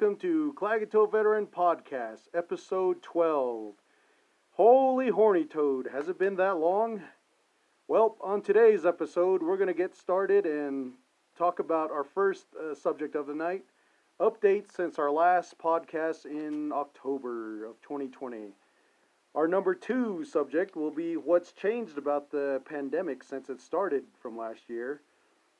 Welcome to Klagetoh Veteran Podcast, episode 12. Holy horny toad, has it been that long? Well, on today's episode, we're going to get started and talk about our first uh, subject of the night updates since our last podcast in October of 2020. Our number two subject will be what's changed about the pandemic since it started from last year.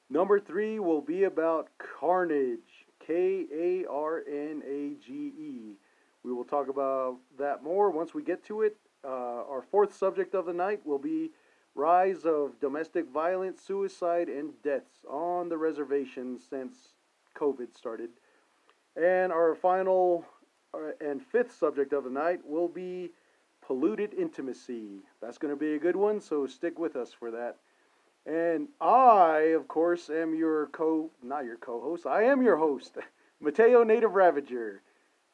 Number three will be about carnage, K A R N A G E. We will talk about that more once we get to it. Uh, our fourth subject of the night will be rise of domestic violence, suicide, and deaths on the reservation since COVID started. And our final uh, and fifth subject of the night will be polluted intimacy. That's going to be a good one, so stick with us for that. And I, of course, am your co not your co-host. I am your host, Mateo Native Ravager.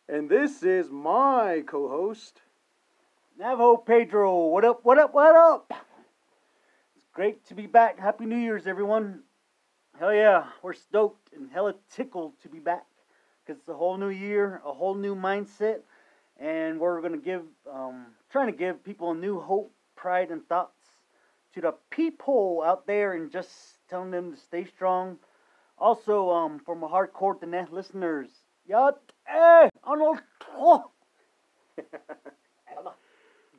And this is my co-host, Navajo Pedro, what up, what up, what up? It's great to be back. Happy New Year's, everyone. Hell yeah, we're stoked and hella tickled to be back because it's a whole new year, a whole new mindset, and we're going to give, um, trying to give people a new hope, pride, and thoughts to the people out there and just telling them to stay strong. Also, um, for my hardcore Diné listeners, yat eh, Arnold. Oh.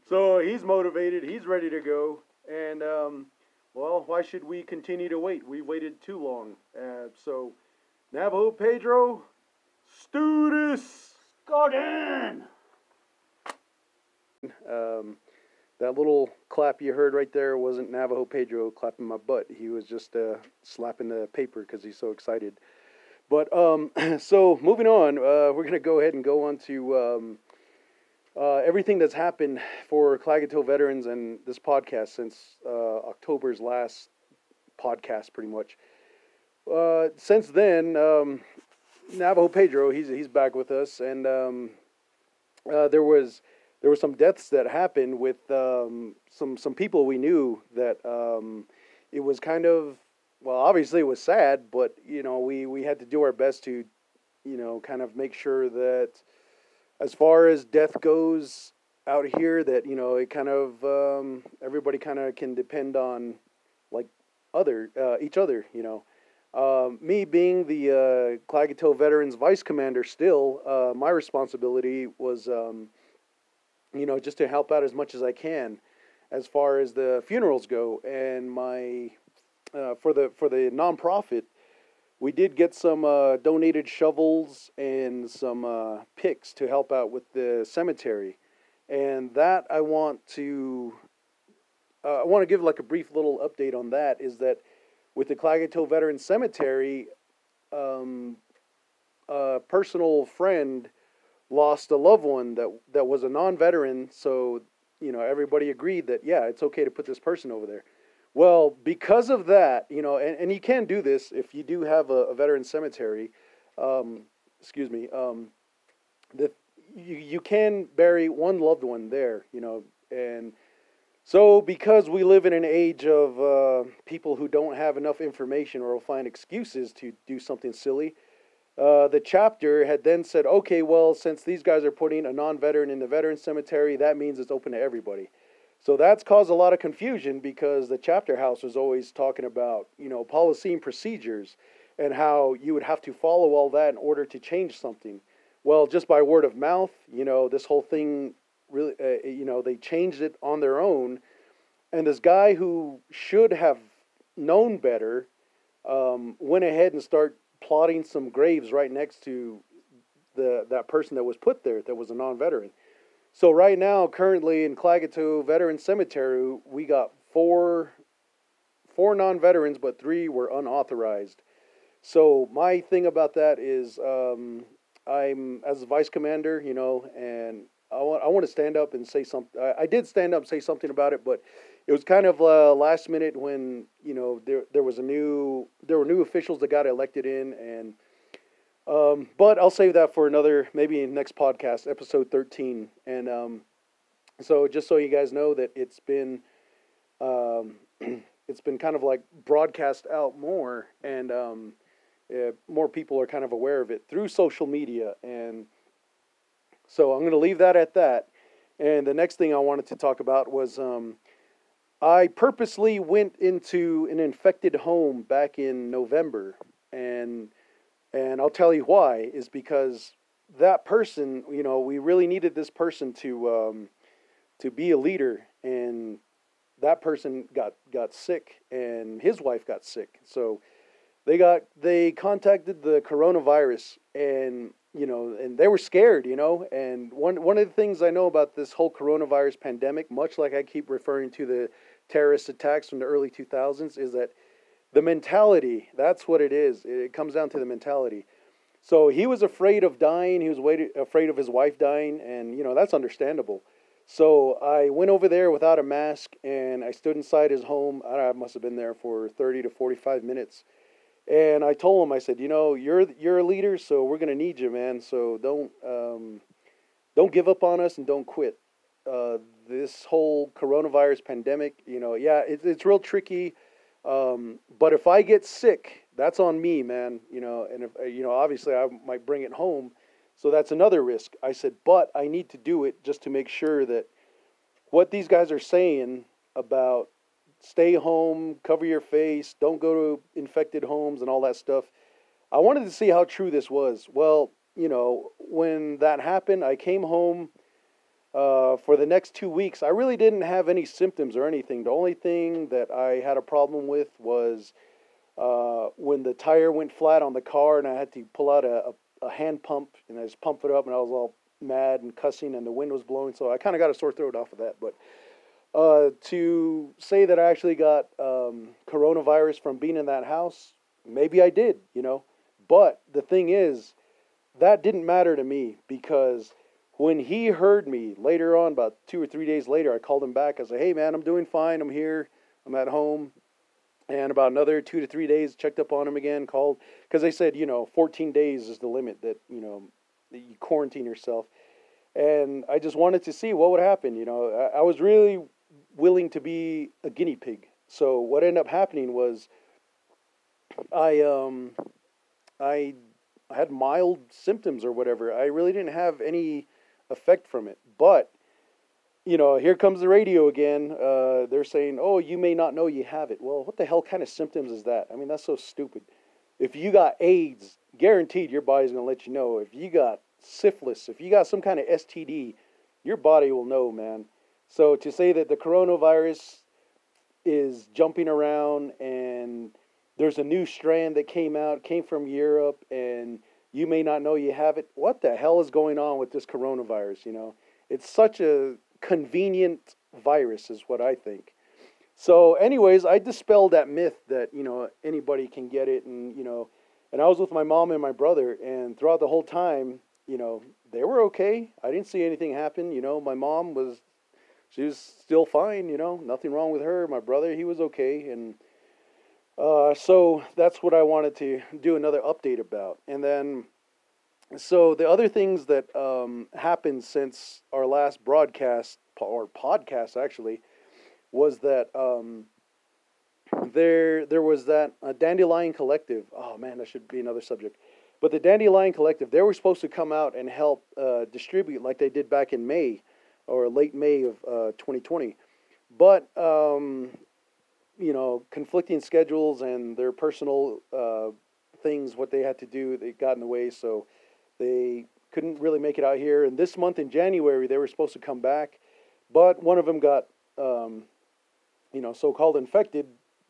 So he's motivated, he's ready to go, and um, well, why should we continue to wait? We waited too long. Uh, so, Navajo Pedro, Studis. Gordon! Um, that little clap you heard right there wasn't Navajo Pedro clapping my butt. He was just uh, slapping the paper because he's so excited. But um, so moving on, uh, we're gonna go ahead and go on to um, uh, everything that's happened for Klagetoh veterans and this podcast since uh, October's last podcast, pretty much. Uh, since then, um, Navajo Pedro, he's he's back with us, and um, uh, there was there were some deaths that happened with um, some some people we knew that um, it was kind of well, obviously it was sad, but you know we we had to do our best to you know kind of make sure that as far as death goes out here that you know it kind of um, everybody kind of can depend on like other uh, each other you know. Um, me being the uh, Veterans Vice Commander still uh, my responsibility was um, you know just to help out as much as I can as far as the funerals go and my uh, for the for the nonprofit we did get some uh, donated shovels and some uh, picks to help out with the cemetery, and that I want to uh, I want to give like a brief little update on that. Is that with the Klagetoh Veteran Cemetery, um, a personal friend lost a loved one that that was a non-veteran, so you know everybody agreed that yeah, it's okay to put this person over there. Well, because of that, you know, and, and you can do this if you do have a, a veteran cemetery. Um, excuse me. Um, the you, you can bury one loved one there, you know, and so because we live in an age of uh, people who don't have enough information or will find excuses to do something silly, uh, the chapter had then said, okay, well, since these guys are putting a non-veteran in the veteran cemetery, that means it's open to everybody. So that's caused a lot of confusion because the chapter house was always talking about, you know, policy and procedures and how you would have to follow all that in order to change something. Well, just by word of mouth, you know, this whole thing really, uh, you know, they changed it on their own. And this guy who should have known better um, went ahead and started plotting some graves right next to the that person that was put there that was a non-veteran. So right now, currently in Klagetoh Veteran Cemetery, we got four four non-veterans, but three were unauthorized. So my thing about that is, um, I'm as a vice commander, you know, and I want I want to stand up and say something. I, I did stand up and say something about it, but it was kind of uh, last minute when you know there there was a new there were new officials that got elected in and um, but I'll save that for another, maybe next podcast, episode 13. And um, so just so you guys know that it's been, um, it's been kind of like broadcast out more. And um, uh, more people are kind of aware of it through social media. And so I'm going to leave that at that. And the next thing I wanted to talk about was um, I purposely went into an infected home back in November, and and I'll tell you why is because that person, you know, we really needed this person to um, to be a leader, and that person got got sick, and his wife got sick, so they got they contacted the coronavirus, and you know, and they were scared, you know. And one one of the things I know about this whole coronavirus pandemic, much like I keep referring to the terrorist attacks from the early 2000s, is that the mentality. That's what it is. It comes down to the mentality. So he was afraid of dying. He was waited, afraid of his wife dying, and you know that's understandable. So I went over there without a mask, and I stood inside his home. I must have been there for 30 to 45 minutes and I told him, I said, you know, you're you're a leader, so we're gonna need you, man. So don't um, don't give up on us and don't quit. Uh, this whole coronavirus pandemic, you know, yeah, it's it's real tricky. Um, but if I get sick, that's on me, man. You know, and if you know, obviously, I might bring it home, so that's another risk. I said, but I need to do it just to make sure that what these guys are saying about stay home, cover your face, don't go to infected homes and all that stuff. I wanted to see how true this was. Well, you know, when that happened, I came home uh, for the next two weeks. I really didn't have any symptoms or anything. The only thing that I had a problem with was uh, when the tire went flat on the car and I had to pull out a, a, a hand pump and I just pumped it up and I was all mad and cussing and the wind was blowing. So I kind of got a sore throat off of that. But uh, to say that I actually got um, coronavirus from being in that house, maybe I did, you know. But the thing is, that didn't matter to me because when he heard me later on, about two or three days later, I called him back. I said, "Hey, man, I'm doing fine. I'm here. I'm at home." And about another two to three days, checked up on him again. Called because they said, you know, 14 days is the limit that you know that you quarantine yourself. And I just wanted to see what would happen. You know, I, I was really willing to be a guinea pig. So what ended up happening was I um I I had mild symptoms or whatever. I really didn't have any effect from it. But you know, here comes the radio again. Uh, they're saying, "Oh, you may not know you have it." Well, what the hell kind of symptoms is that? I mean, that's so stupid. If you got AIDS, guaranteed your body's gonna let you know. If you got syphilis, if you got some kind of STD, your body will know, man. So to say that the coronavirus is jumping around and there's a new strand that came out, came from Europe, and you may not know you have it. What the hell is going on with this coronavirus? You know, it's such a convenient virus, is what I think. So, anyways, I dispelled that myth that you know anybody can get it, and you know, and I was with my mom and my brother, and throughout the whole time, you know, they were okay. I didn't see anything happen. You know, my mom was she was still fine, you know, nothing wrong with her. My brother, he was okay, and uh, so that's what I wanted to do another update about. And then, so the other things that um, happened since our last broadcast or podcast actually was that um, there there was that uh, Dandelion Collective. Oh man, that should be another subject. But the Dandelion Collective, they were supposed to come out and help uh, distribute like they did back in May or late May of uh, 2020. But um, you know, conflicting schedules and their personal uh, things, what they had to do, they got in the way, so they couldn't really make it out here. And this month in January, they were supposed to come back, but one of them got, um, you know, so-called infected.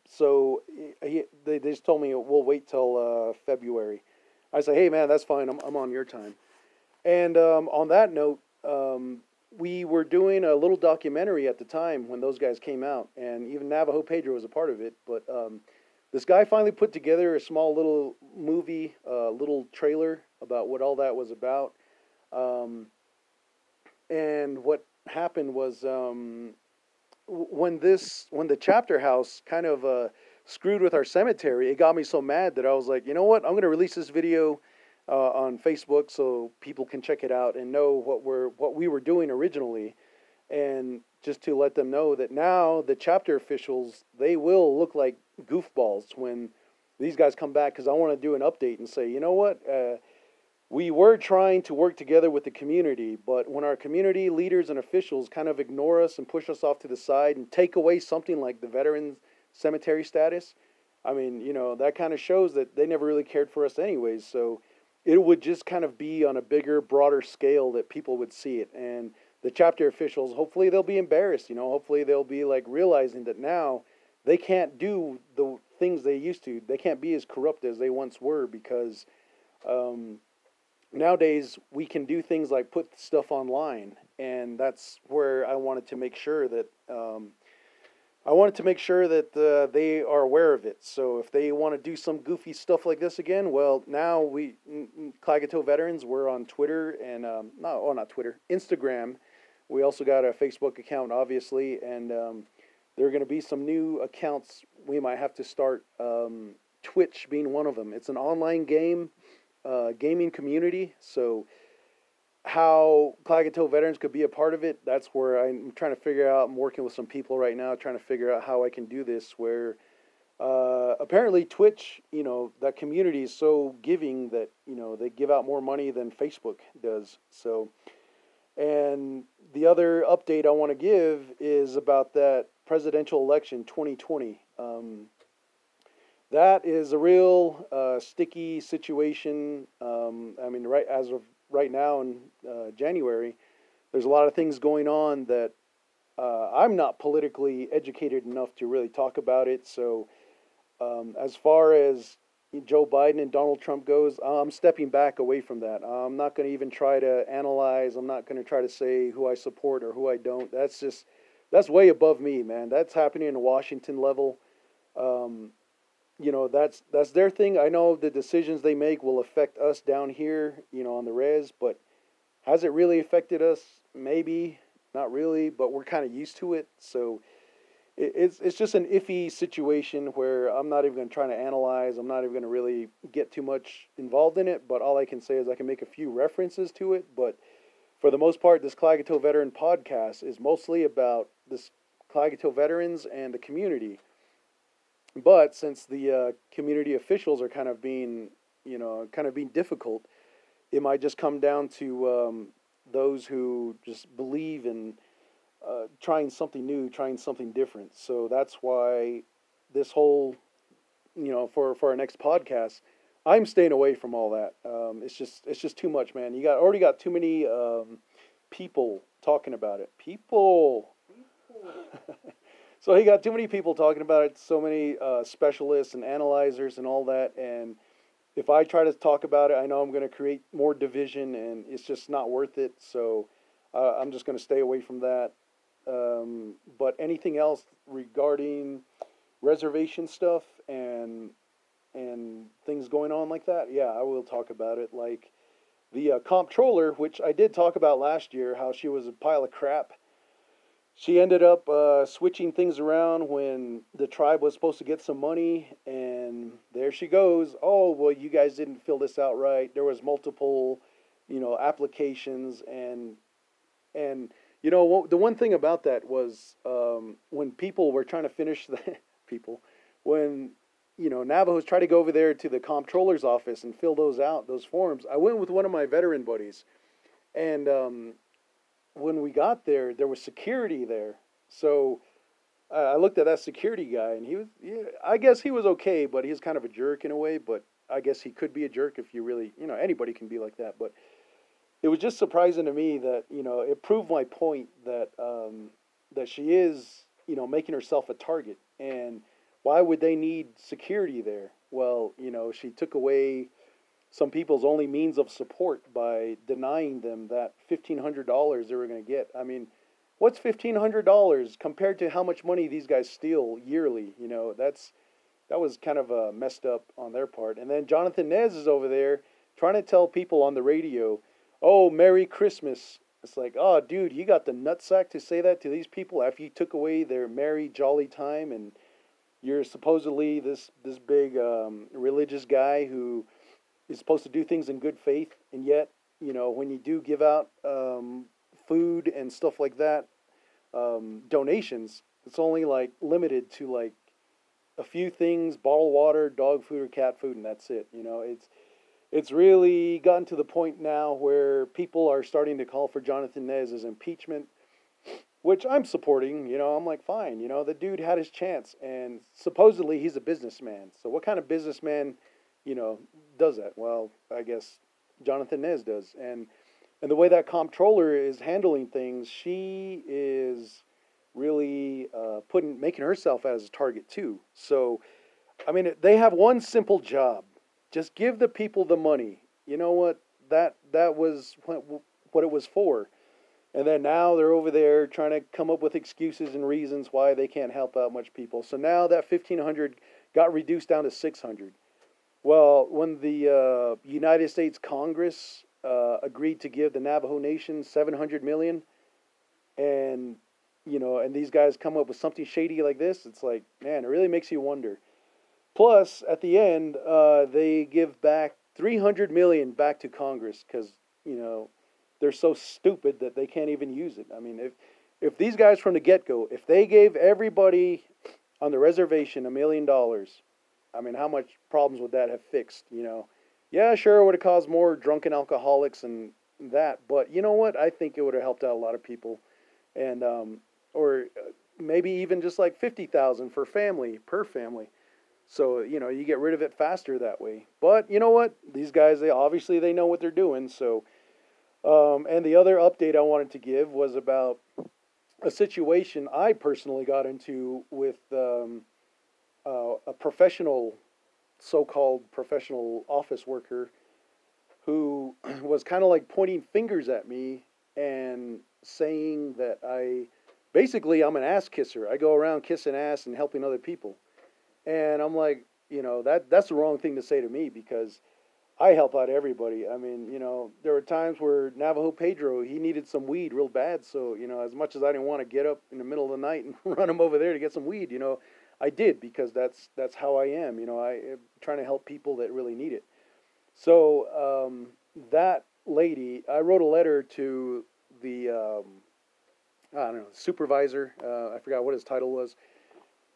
So he, they, they just told me we'll wait till uh, February. I said, hey man, that's fine. I'm I'm on your time. And um, on that note, um, we were doing a little documentary at the time when those guys came out, and even Navajo Pedro was a part of it. But um, this guy finally put together a small little movie, a uh, little trailer about what all that was about. Um, and what happened was um, when this, when the chapter house kind of uh, screwed with our cemetery, it got me so mad that I was like, you know what? I'm going to release this video uh, on Facebook so people can check it out and know what we're what we were doing originally, and just to let them know that now the chapter officials they will look like goofballs when these guys come back because I want to do an update and say, you know what, uh, we were trying to work together with the community, but when our community leaders and officials kind of ignore us and push us off to the side and take away something like the veterans cemetery status, I mean, you know, that kind of shows that they never really cared for us anyways. So it would just kind of be on a bigger, broader scale that people would see it. And the chapter officials, hopefully they'll be embarrassed, you know, hopefully they'll be like realizing that now they can't do the things they used to. They can't be as corrupt as they once were because um, nowadays we can do things like put stuff online. And that's where I wanted to make sure that um, I wanted to make sure that uh, they are aware of it. So if they want to do some goofy stuff like this again, well, now we, Klagetoh veterans, we're on Twitter and um, not oh not Twitter, Instagram. We also got a Facebook account, obviously, and um, there are going to be some new accounts. We might have to start. Um, Twitch being one of them. It's an online game, uh, gaming community. So how Klagetoh veterans could be a part of it, that's where I'm trying to figure out. I'm working with some people right now trying to figure out how I can do this. Where uh, apparently Twitch, you know, that community is so giving that you know they give out more money than Facebook does. So, and the other update I want to give is about that presidential election 2020. Um, that is a real uh, sticky situation. Um, I mean, right as of right now in uh, January, there's a lot of things going on that uh, I'm not politically educated enough to really talk about it. So, um, as far as Joe Biden and Donald Trump goes, I'm stepping back away from that. I'm not going to even try to analyze. I'm not going to try to say who I support or who I don't. That's just that's way above me, man. That's happening in Washington level. Um, you know that's that's their thing. I know the decisions they make will affect us down here, you know, on the res, but has it really affected us? Maybe, not really, but we're kind of used to it. So it, it's it's just an iffy situation where I'm not even going to try to analyze. I'm not even going to really get too much involved in it. But all I can say is I can make a few references to it. But for the most part, this Klagetoh Veteran podcast is mostly about this Klagetoh veterans and the community but since the uh, community officials are kind of being, you know, kind of being difficult, it might just come down to um, those who just believe in uh, trying something new, trying something different. So that's why this whole, you know, for for our next podcast, I'm staying away from all that. Um, it's just it's just too much, man. You got already got too many um, people talking about it. People. people. so he got too many people talking about it, so many uh, specialists and analyzers and all that. And if I try to talk about it, I know I'm going to create more division, and it's just not worth it. So uh, I'm just going to stay away from that. Um, but anything else regarding reservation stuff and and things going on like that, yeah, I will talk about it. Like the uh, comptroller, which I did talk about last year, how she was a pile of crap she ended up uh, switching things around when the tribe was supposed to get some money and there she goes. Oh well you guys didn't fill this out right. There was multiple you know applications and and you know the one thing about that was um, when people were trying to finish the people when you know navajos tried to go over there to the comptroller's office and fill those out those forms i went with one of my veteran buddies and um, when we got there, there was security there. So uh, I looked at that security guy, and he was, yeah, I guess he was okay, but he's kind of a jerk in a way. But I guess he could be a jerk if you really, you know, anybody can be like that. But it was just surprising to me that you know it proved my point that um, that she is, you know, making herself a target. And why would they need security there? Well, you know, she took away some people's only means of support by denying them that $1,500 they were going to get. I mean, what's $1,500 compared to how much money these guys steal yearly? You know, that's that was kind of uh, messed up on their part. And then Jonathan Nez is over there trying to tell people on the radio, "Oh, Merry Christmas." It's like, "Oh, dude, you got the nutsack to say that to these people after you took away their merry jolly time and you're supposedly this this big um, religious guy who is supposed to do things in good faith, and yet, you know, when you do give out um, food and stuff like that, um, donations, it's only like limited to like a few things: bottled water, dog food, or cat food, and that's it. You know, it's it's really gotten to the point now where people are starting to call for Jonathan Nez's impeachment, which I'm supporting. You know, I'm like, fine. You know, the dude had his chance, and supposedly he's a businessman. So what kind of businessman, you know, does that? Well, I guess Jonathan Nez does, and and the way that comptroller is handling things, she is really uh, putting making herself as a target too. So, I mean, they have one simple job: just give the people the money. You know what? That that was what, what it was for. And then now they're over there trying to come up with excuses and reasons why they can't help out much people. So now that 1500 got reduced down to 600. Well, when the uh, United States Congress uh, agreed to give the Navajo Nation 700 million, and you know, and these guys come up with something shady like this, it's like, man, it really makes you wonder. Plus, at the end, uh, they give back 300 million back to Congress because you know they're so stupid that they can't even use it. I mean, if if these guys from the get go, if they gave everybody on the reservation a million dollars, I mean, how much problems would that have fixed? You know, yeah, sure, it would have caused more drunken alcoholics and that, but you know what? I think it would have helped out a lot of people, and um, or uh, maybe even just like fifty thousand for family per family. So you know you get rid of it faster that way. But you know what? These guys, they obviously they know what they're doing. So, um, and the other update I wanted to give was about a situation I personally got into with um, uh, a professional so-called professional office worker who was kind of like pointing fingers at me and saying that I basically I'm an ass kisser. I go around kissing ass and helping other people. And I'm like, you know, that that's the wrong thing to say to me because I help out everybody. I mean, you know, there were times where Navajo Pedro, he needed some weed real bad, so, you know, as much as I didn't want to get up in the middle of the night and run him over there to get some weed, you know, I did because that's that's how I am. You know, I am trying to help people that really need it. So um, that lady, I wrote a letter to the um, I don't know supervisor. Uh, I forgot what his title was,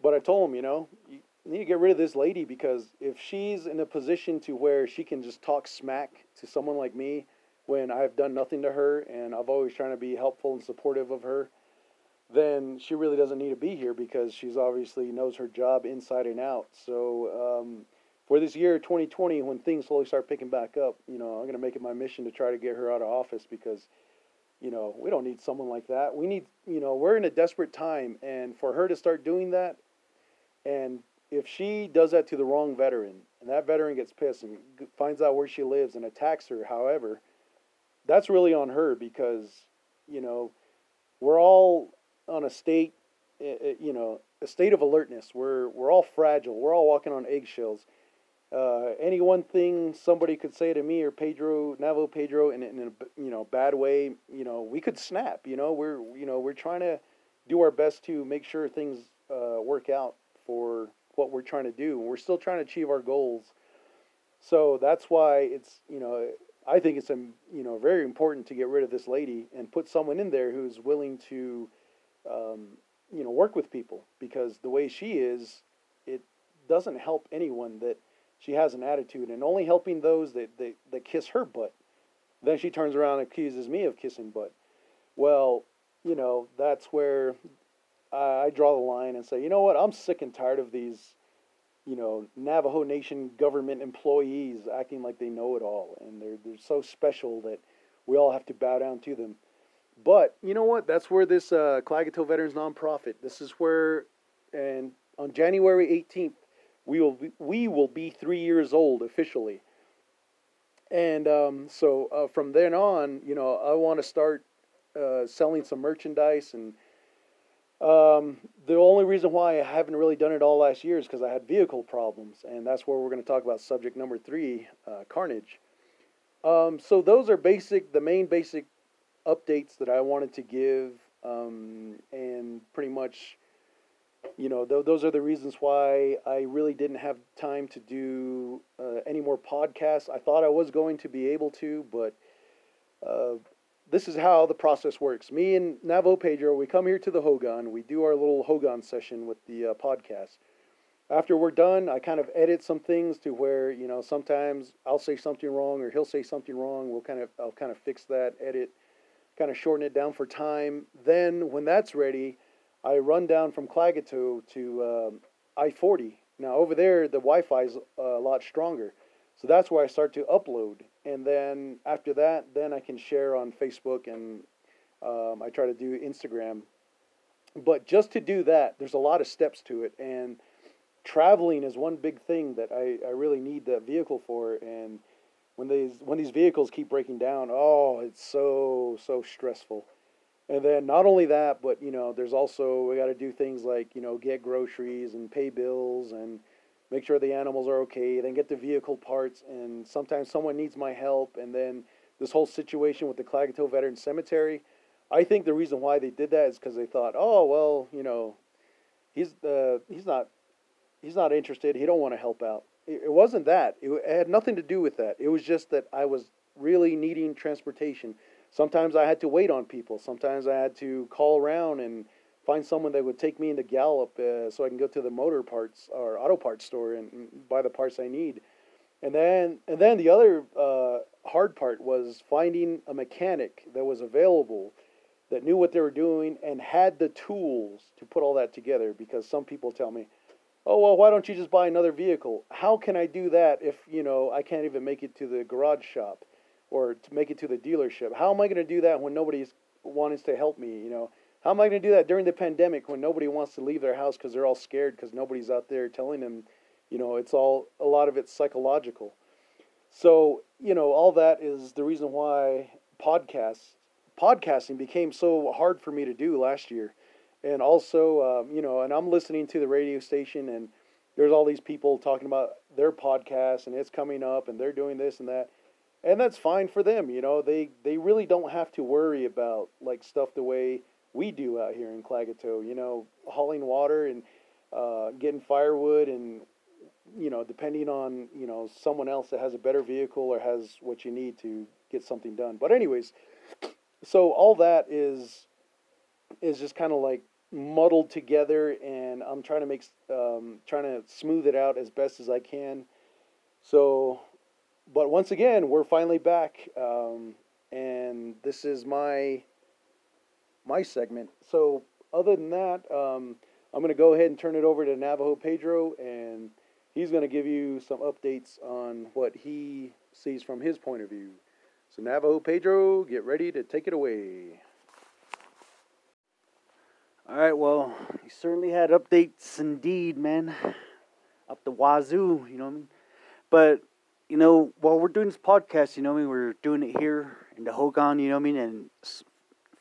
but I told him, you know, you need to get rid of this lady because if she's in a position to where she can just talk smack to someone like me when I've done nothing to her and I've always trying to be helpful and supportive of her then she really doesn't need to be here because she's obviously knows her job inside and out. So um, for this year 2020, when things slowly start picking back up, you know, I'm going to make it my mission to try to get her out of office because, you know, we don't need someone like that. We need, you know, we're in a desperate time, and for her to start doing that, and if she does that to the wrong veteran, and that veteran gets pissed and finds out where she lives and attacks her, however, that's really on her because, you know, we're all on a state, eh, eh, you know, a state of alertness. We're we're all fragile. We're all walking on eggshells. Uh, any one thing somebody could say to me or Pedro Navo Pedro in, in a you know bad way, you know, we could snap. You know, we're you know we're trying to do our best to make sure things uh, work out for what we're trying to do. We're still trying to achieve our goals. So that's why it's you know I think it's um, you know very important to get rid of this lady and put someone in there who's willing to um, you know, work with people because the way she is, it doesn't help anyone that she has an attitude and only helping those that, that, that kiss her butt. Then she turns around and accuses me of kissing butt. Well, you know, that's where I, I draw the line and say, you know what, I'm sick and tired of these, you know, Navajo Nation government employees acting like they know it all and they're, they're so special that we all have to bow down to them. But you know what? That's where this uh, Veterans Nonprofit. This is where, and on January 18th, we will be, we will be three years old officially. And um, so uh, from then on, you know, I want to start uh, selling some merchandise. And um, the only reason why I haven't really done it all last year is because I had vehicle problems, and that's where we're going to talk about subject number three, uh, carnage. Um, so those are basic, the main basic updates that I wanted to give, um, and pretty much, you know, th- those are the reasons why I really didn't have time to do uh, any more podcasts. I thought I was going to be able to, but uh, this is how the process works. Me and Navo Pedro, we come here to the Hogan, we do our little Hogan session with the uh, podcast. after we're done, I kind of edit some things to where you know sometimes I'll say something wrong or he'll say something wrong. We'll kind of I'll kind of fix that, edit, kind of shorten it down for time. Then when that's ready, I run down from Klagetoh to um, I-40. Now over there, the Wi-Fi is a lot stronger, so that's where I start to upload. And then after that, then I can share on Facebook and um, I try to do Instagram. But just to do that, there's a lot of steps to it, and traveling is one big thing that I, I really need that vehicle for. And when these when these vehicles keep breaking down, oh, it's so so stressful. And then not only that, but you know, there's also we got to do things like you know get groceries and pay bills and make sure the animals are okay. Then get the vehicle parts, and sometimes someone needs my help. And then this whole situation with the Klagetoh Veteran Cemetery, I think the reason why they did that is because they thought, oh well, you know, he's uh, he's not he's not interested. He don't want to help out. It, wasn't that. It, it had nothing to do with that. It was just that I was really needing transportation. Sometimes I had to wait on people. Sometimes I had to call around and find someone that would take me into Gallup uh, so I can go to the motor parts or auto parts store and, and buy the parts I need. And then and then the other uh, hard part was finding a mechanic that was available that knew what they were doing and had the tools to put all that together because some people tell me oh well why don't you just buy another vehicle? How can i do that if you know i can't even make it to the garage shop or to make it to the dealership? How am i going to do that when nobody's wanting to help me you know? How am i going to do that during the pandemic when nobody wants to leave their house because they're all scared because nobody's out there telling them you know it's all a lot of it's psychological. So you know all that is the reason why podcasts podcasting became so hard for me to do last year and also um, you know and i'm listening to the radio station and there's all these people talking about their podcast and it's coming up and they're doing this and that. And that's fine for them you know. They they really don't have to worry about like stuff the way we do out here in Klagetoh you know hauling water and uh, getting firewood and you know depending on you know someone else that has a better vehicle or has what you need to get something done. But anyways so all that is is just kind of like muddled together, and I'm trying to make um, trying to smooth it out as best as I can. So, but once again, we're finally back, um, and this is my my segment. So, other than that, um, I'm going to go ahead and turn it over to Navajo Pedro, and he's going to give you some updates on what he sees from his point of view. So, Navajo Pedro, get ready to take it away. All right, well, you certainly had updates indeed, man. Up the wazoo, you know what I mean? But, you know, while we're doing this podcast, you know what I mean? We're doing it here in the Hogan, you know what I mean? And it's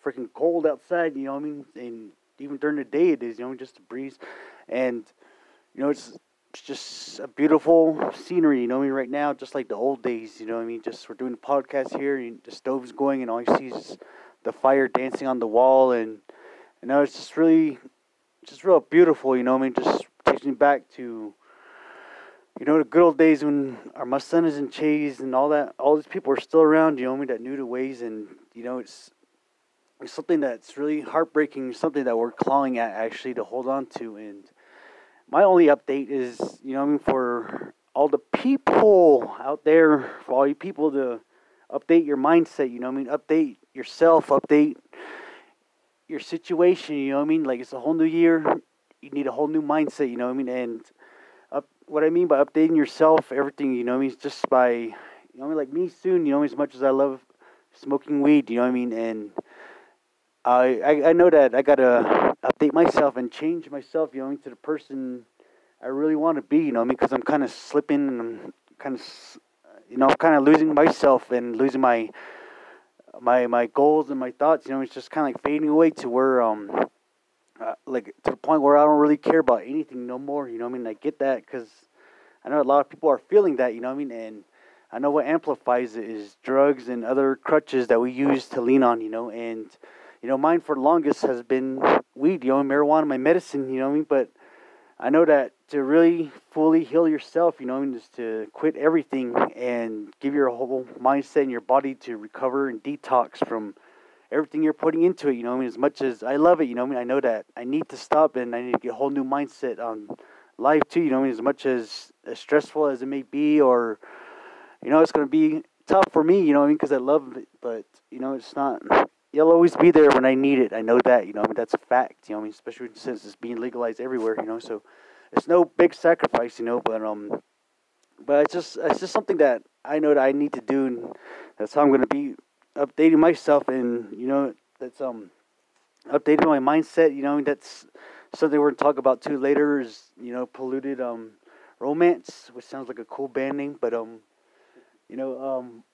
freaking cold outside, you know what I mean? And even during the day it is, you know, just a breeze. And, you know, it's, it's just a beautiful scenery, you know what I mean? Right now, just like the old days, you know what I mean? Just we're doing the podcast here, and the stove's going, and all you see is the fire dancing on the wall, and you know, it's just really, just real beautiful. You know, I mean, just takes me back to, you know, the good old days when our Mustangs and Chase and all that, all these people are still around. You know, I mean, that knew the ways, and you know, it's it's something that's really heartbreaking. Something that we're clawing at actually to hold on to. And my only update is, you know, I mean, for all the people out there, for all you people to update your mindset. You know, I mean, update yourself, update your situation, you know what I mean? Like it's a whole new year. You need a whole new mindset, you know what I mean? And up, what I mean by updating yourself, everything, you know what I mean? just by, you know I mean? Like me soon, you know, as much as I love smoking weed, you know what I mean? And I, I, I know that I gotta update myself and change myself, you know, into the person I really want to be, you know, what I mean? Because I'm kind of slipping and I'm kind of, you know, kind of losing myself and losing my my my goals and my thoughts, you know, it's just kind of like fading away to where um, uh, like to the point where I don't really care about anything no more. You know, I mean, I get that because I know a lot of people are feeling that. You know, I mean, and I know what amplifies it is drugs and other crutches that we use to lean on. You know, and you know, mine for the longest has been weed. You know, marijuana, my medicine. You know, I mean, but I know that to really fully heal yourself, you know, mean is to quit everything and give your whole mindset and your body to recover and detox from everything you're putting into it. You know, I mean, as much as I love it, you know, I mean, I know that I need to stop and I need to get a whole new mindset on life too. You know, I mean, as much as, as stressful as it may be, or you know, it's gonna be tough for me. You know, I mean, because I love it, but you know, it's not. You'll always be there when I need it. I know that. You know, I mean, that's a fact. You know, I mean, especially since it's being legalized everywhere. You know, so it's no big sacrifice. You know, but um, but it's just it's just something that I know that I need to do, and that's how I'm gonna be updating myself, and you know, that's um, updating my mindset. You know, that's something we're gonna talk about too later. Is you know, polluted um, romance, which sounds like a cool band name, but um, you know, um,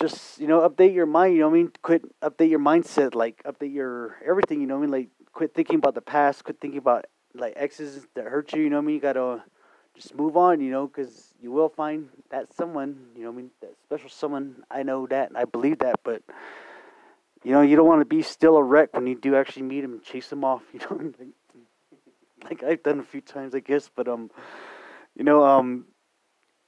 just you know, update your mind. You know, what I mean, quit update your mindset, like update your everything. You know, what I mean, like quit thinking about the past, quit thinking about like exes that hurt you. You know, what I mean, you gotta just move on. You know, because you will find that someone. You know, what I mean, that special someone. I know that, and I believe that, but. You know, you don't want to be still a wreck when you do actually meet him and chase him off. You know, like, like I've done a few times, I guess. But um, you know, um,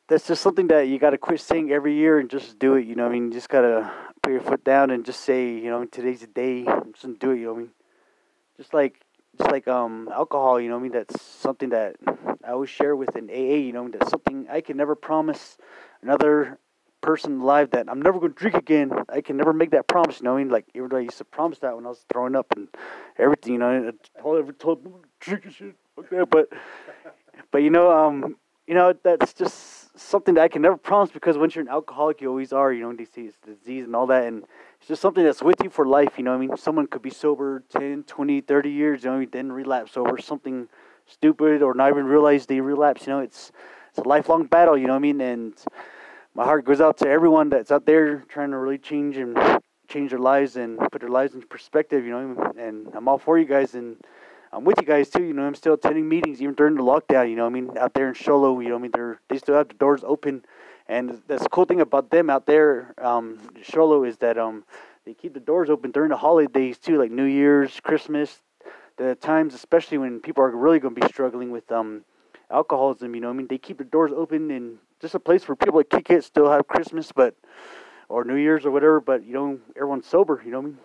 that's just something that you got to quit saying every year and just do it. You know, I mean, you just gotta put your foot down and just say, you know, today's the day. I'm just gonna do it. You know, I mean, just like just like um alcohol. You know, I mean, that's something that I always share with an AA. You know, that's something I can never promise another person alive that I'm never going to drink again. I can never make that promise. You know, I mean, like I used to promise that when I was throwing up and everything. You know, I told every told drinking shit like that, but but you know, um, you know, that's just something that I can never promise because once you're an alcoholic, you always are. You know, it's disease and all that, and it's just something that's with you for life. You know, I mean, someone could be sober 10, 20, 30 years, you know, then relapse over something stupid or not even realize they relapse. You know, it's it's a lifelong battle. You know I mean? And my heart goes out to everyone that's out there trying to really change and change their lives and put their lives in perspective. You know, and I'm all for you guys and. I'm with you guys too. You know, I'm still attending meetings even during the lockdown. You know, I mean, out there in Show Low, you know, I mean, they're they still have the doors open, and that's the cool thing about them out there, um, Show Low, is that um, they keep the doors open during the holidays too, like New Year's, Christmas, the times especially when people are really going to be struggling with um, alcoholism. You know, I mean, they keep the doors open and just a place where people that kick it still have Christmas, but or New Year's or whatever, but you know, everyone's sober. You know what I mean?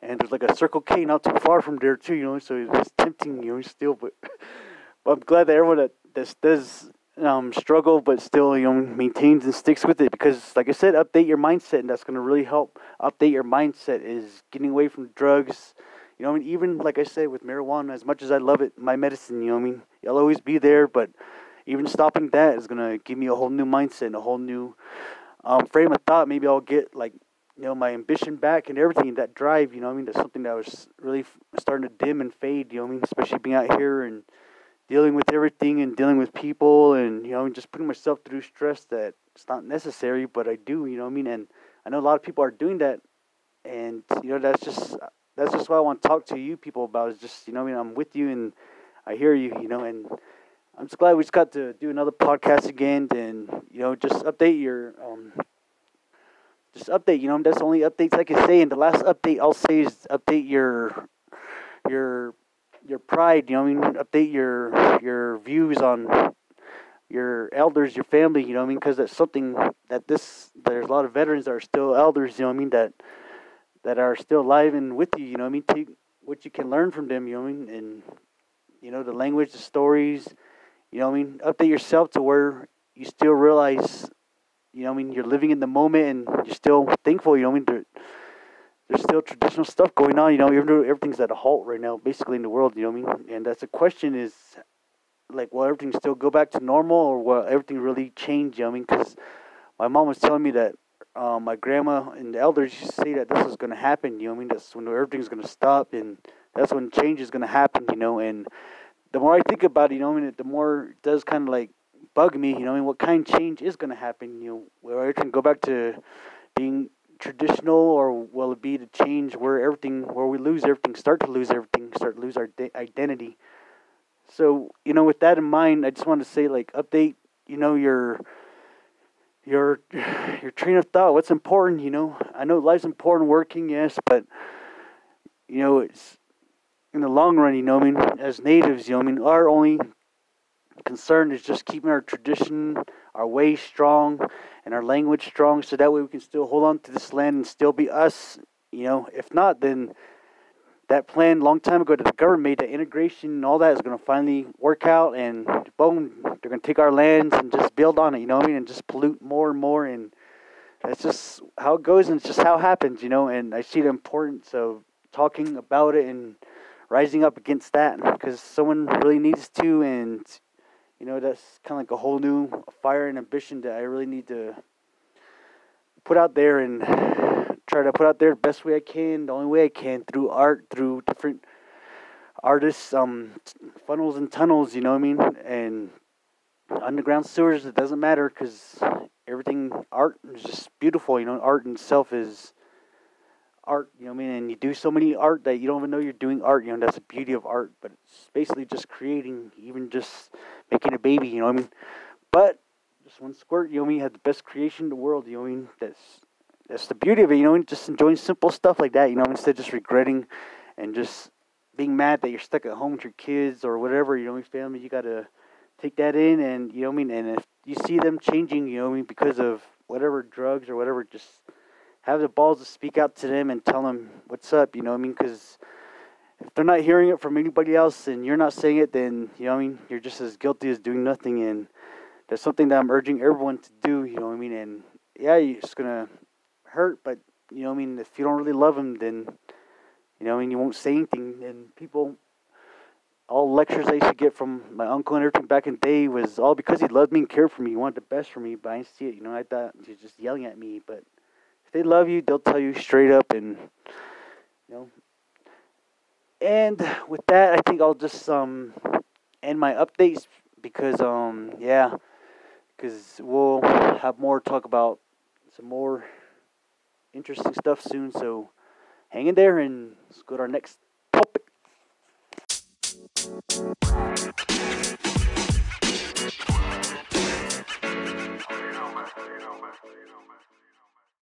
And there's like a Circle K not too far from there too, you know. So it's tempting, you know, still. But, but I'm glad that everyone that, that does um, struggle, but still, you know, maintains and sticks with it because, like I said, update your mindset, and that's going to really help. Update your mindset is getting away from drugs. You know, I mean, even like I said with marijuana, as much as I love it, my medicine, you know, I mean, it'll always be there, but even stopping that is gonna give me a whole new mindset, and a whole new um, frame of thought. Maybe I'll get like you know my ambition back and everything that drive you know i mean? That's something that was really starting to dim and fade you know i mean? Especially being out here and dealing with everything and dealing with people and you know just putting myself through stress that it's not necessary but i do you know i mean? And i know a lot of people are doing that and you know that's just that's just what i want to talk to you people about is just you know i mean? I'm with you and i hear you you know and i'm just glad we just got to do another podcast again and you know just update your um just update. You know, that's the only updates I can say. And the last update I'll say is update your your your pride. You know, I mean, update your your views on your elders, your family. You know, I mean, because that's something that this there's a lot of veterans that are still elders. You know, I mean that that are still alive and with you. You know, I mean, take what you can learn from them. You know, I mean, and you know the language, the stories. You know, I mean, update yourself to where you still realize you know, I mean, you're living in the moment and you're still thankful. You know, I mean, there, there's still traditional stuff going on. You know, even though everything's at a halt right now, basically in the world. You know, what I mean, and that's the question: is like, will everything still go back to normal, or will everything really change? You know, I mean, because my mom was telling me that um, my grandma and the elders used to say that this is going to happen. You know, I mean, that's when everything's going to stop, and that's when change is going to happen. You know, and the more I think about it, you know, I mean, the more it does kind of like bug me. You know, I mean, what kind of change is going to happen? You know, where it can go back to being traditional, or will it be to change where everything, where we lose everything, start to lose everything, start to lose our de- identity? So, you know, with that in mind, I just want to say, like, update, you know, your your your train of thought. What's important, you know? I know life's important, working, yes, but you know, it's in the long run, you know, I mean, as natives, you know, I mean, our only concern is just keeping our tradition, our way strong, and our language strong, so that way we can still hold on to this land and still be us. You know, if not, then that plan long time ago that the government made, that integration and all that is going to finally work out, and boom, they're going to take our lands and just build on it, you know what I mean, and just pollute more and more, and that's just how it goes, and it's just how it happens, you know. And I see the importance of talking about it and rising up against that because someone really needs to, and you know that's kind of like a whole new fire and ambition that I really need to put out there and try to put out there the best way I can, the only way I can through art, through different artists, um, funnels and tunnels. You know what I mean? And underground sewers. It doesn't matter because everything art is just beautiful. You know, art itself is art. You know what I mean? And you do so many art that you don't even know you're doing art. You know, that's the beauty of art. But it's basically just creating, even just making a baby. You know what I mean? But just one squirt. You know what I mean? had the best creation in the world. You know what I mean? That's that's the beauty of it, you know, just enjoying simple stuff like that, you know, instead of just regretting and just being mad that you're stuck at home with your kids or whatever, you know, your family, you gotta take that in and you know what I mean, and if you see them changing, you know what I mean, because of whatever drugs or whatever, just have the balls to speak out to them and tell them what's up, you know what I mean, because if they're not hearing it from anybody else and you're not saying it, then you know what I mean, you're just as guilty as doing nothing, and that's something that I'm urging everyone to do, you know what I mean, and yeah, just gonna hurt, but you know, what I mean, if you don't really love them, then you know, what I mean, you won't say anything. And people, all lectures I used to get from my uncle and everything back in the day was all because he loved me and cared for me. He wanted the best for me, but I didn't see it. You know, I thought he was just yelling at me. But if they love you, they'll tell you straight up and you know. And with that, I think I'll just um end my updates because um yeah, because we'll have more talk about some more interesting stuff soon. So hang in there and let's go to our next topic. You know, man. You know, man. You know, man.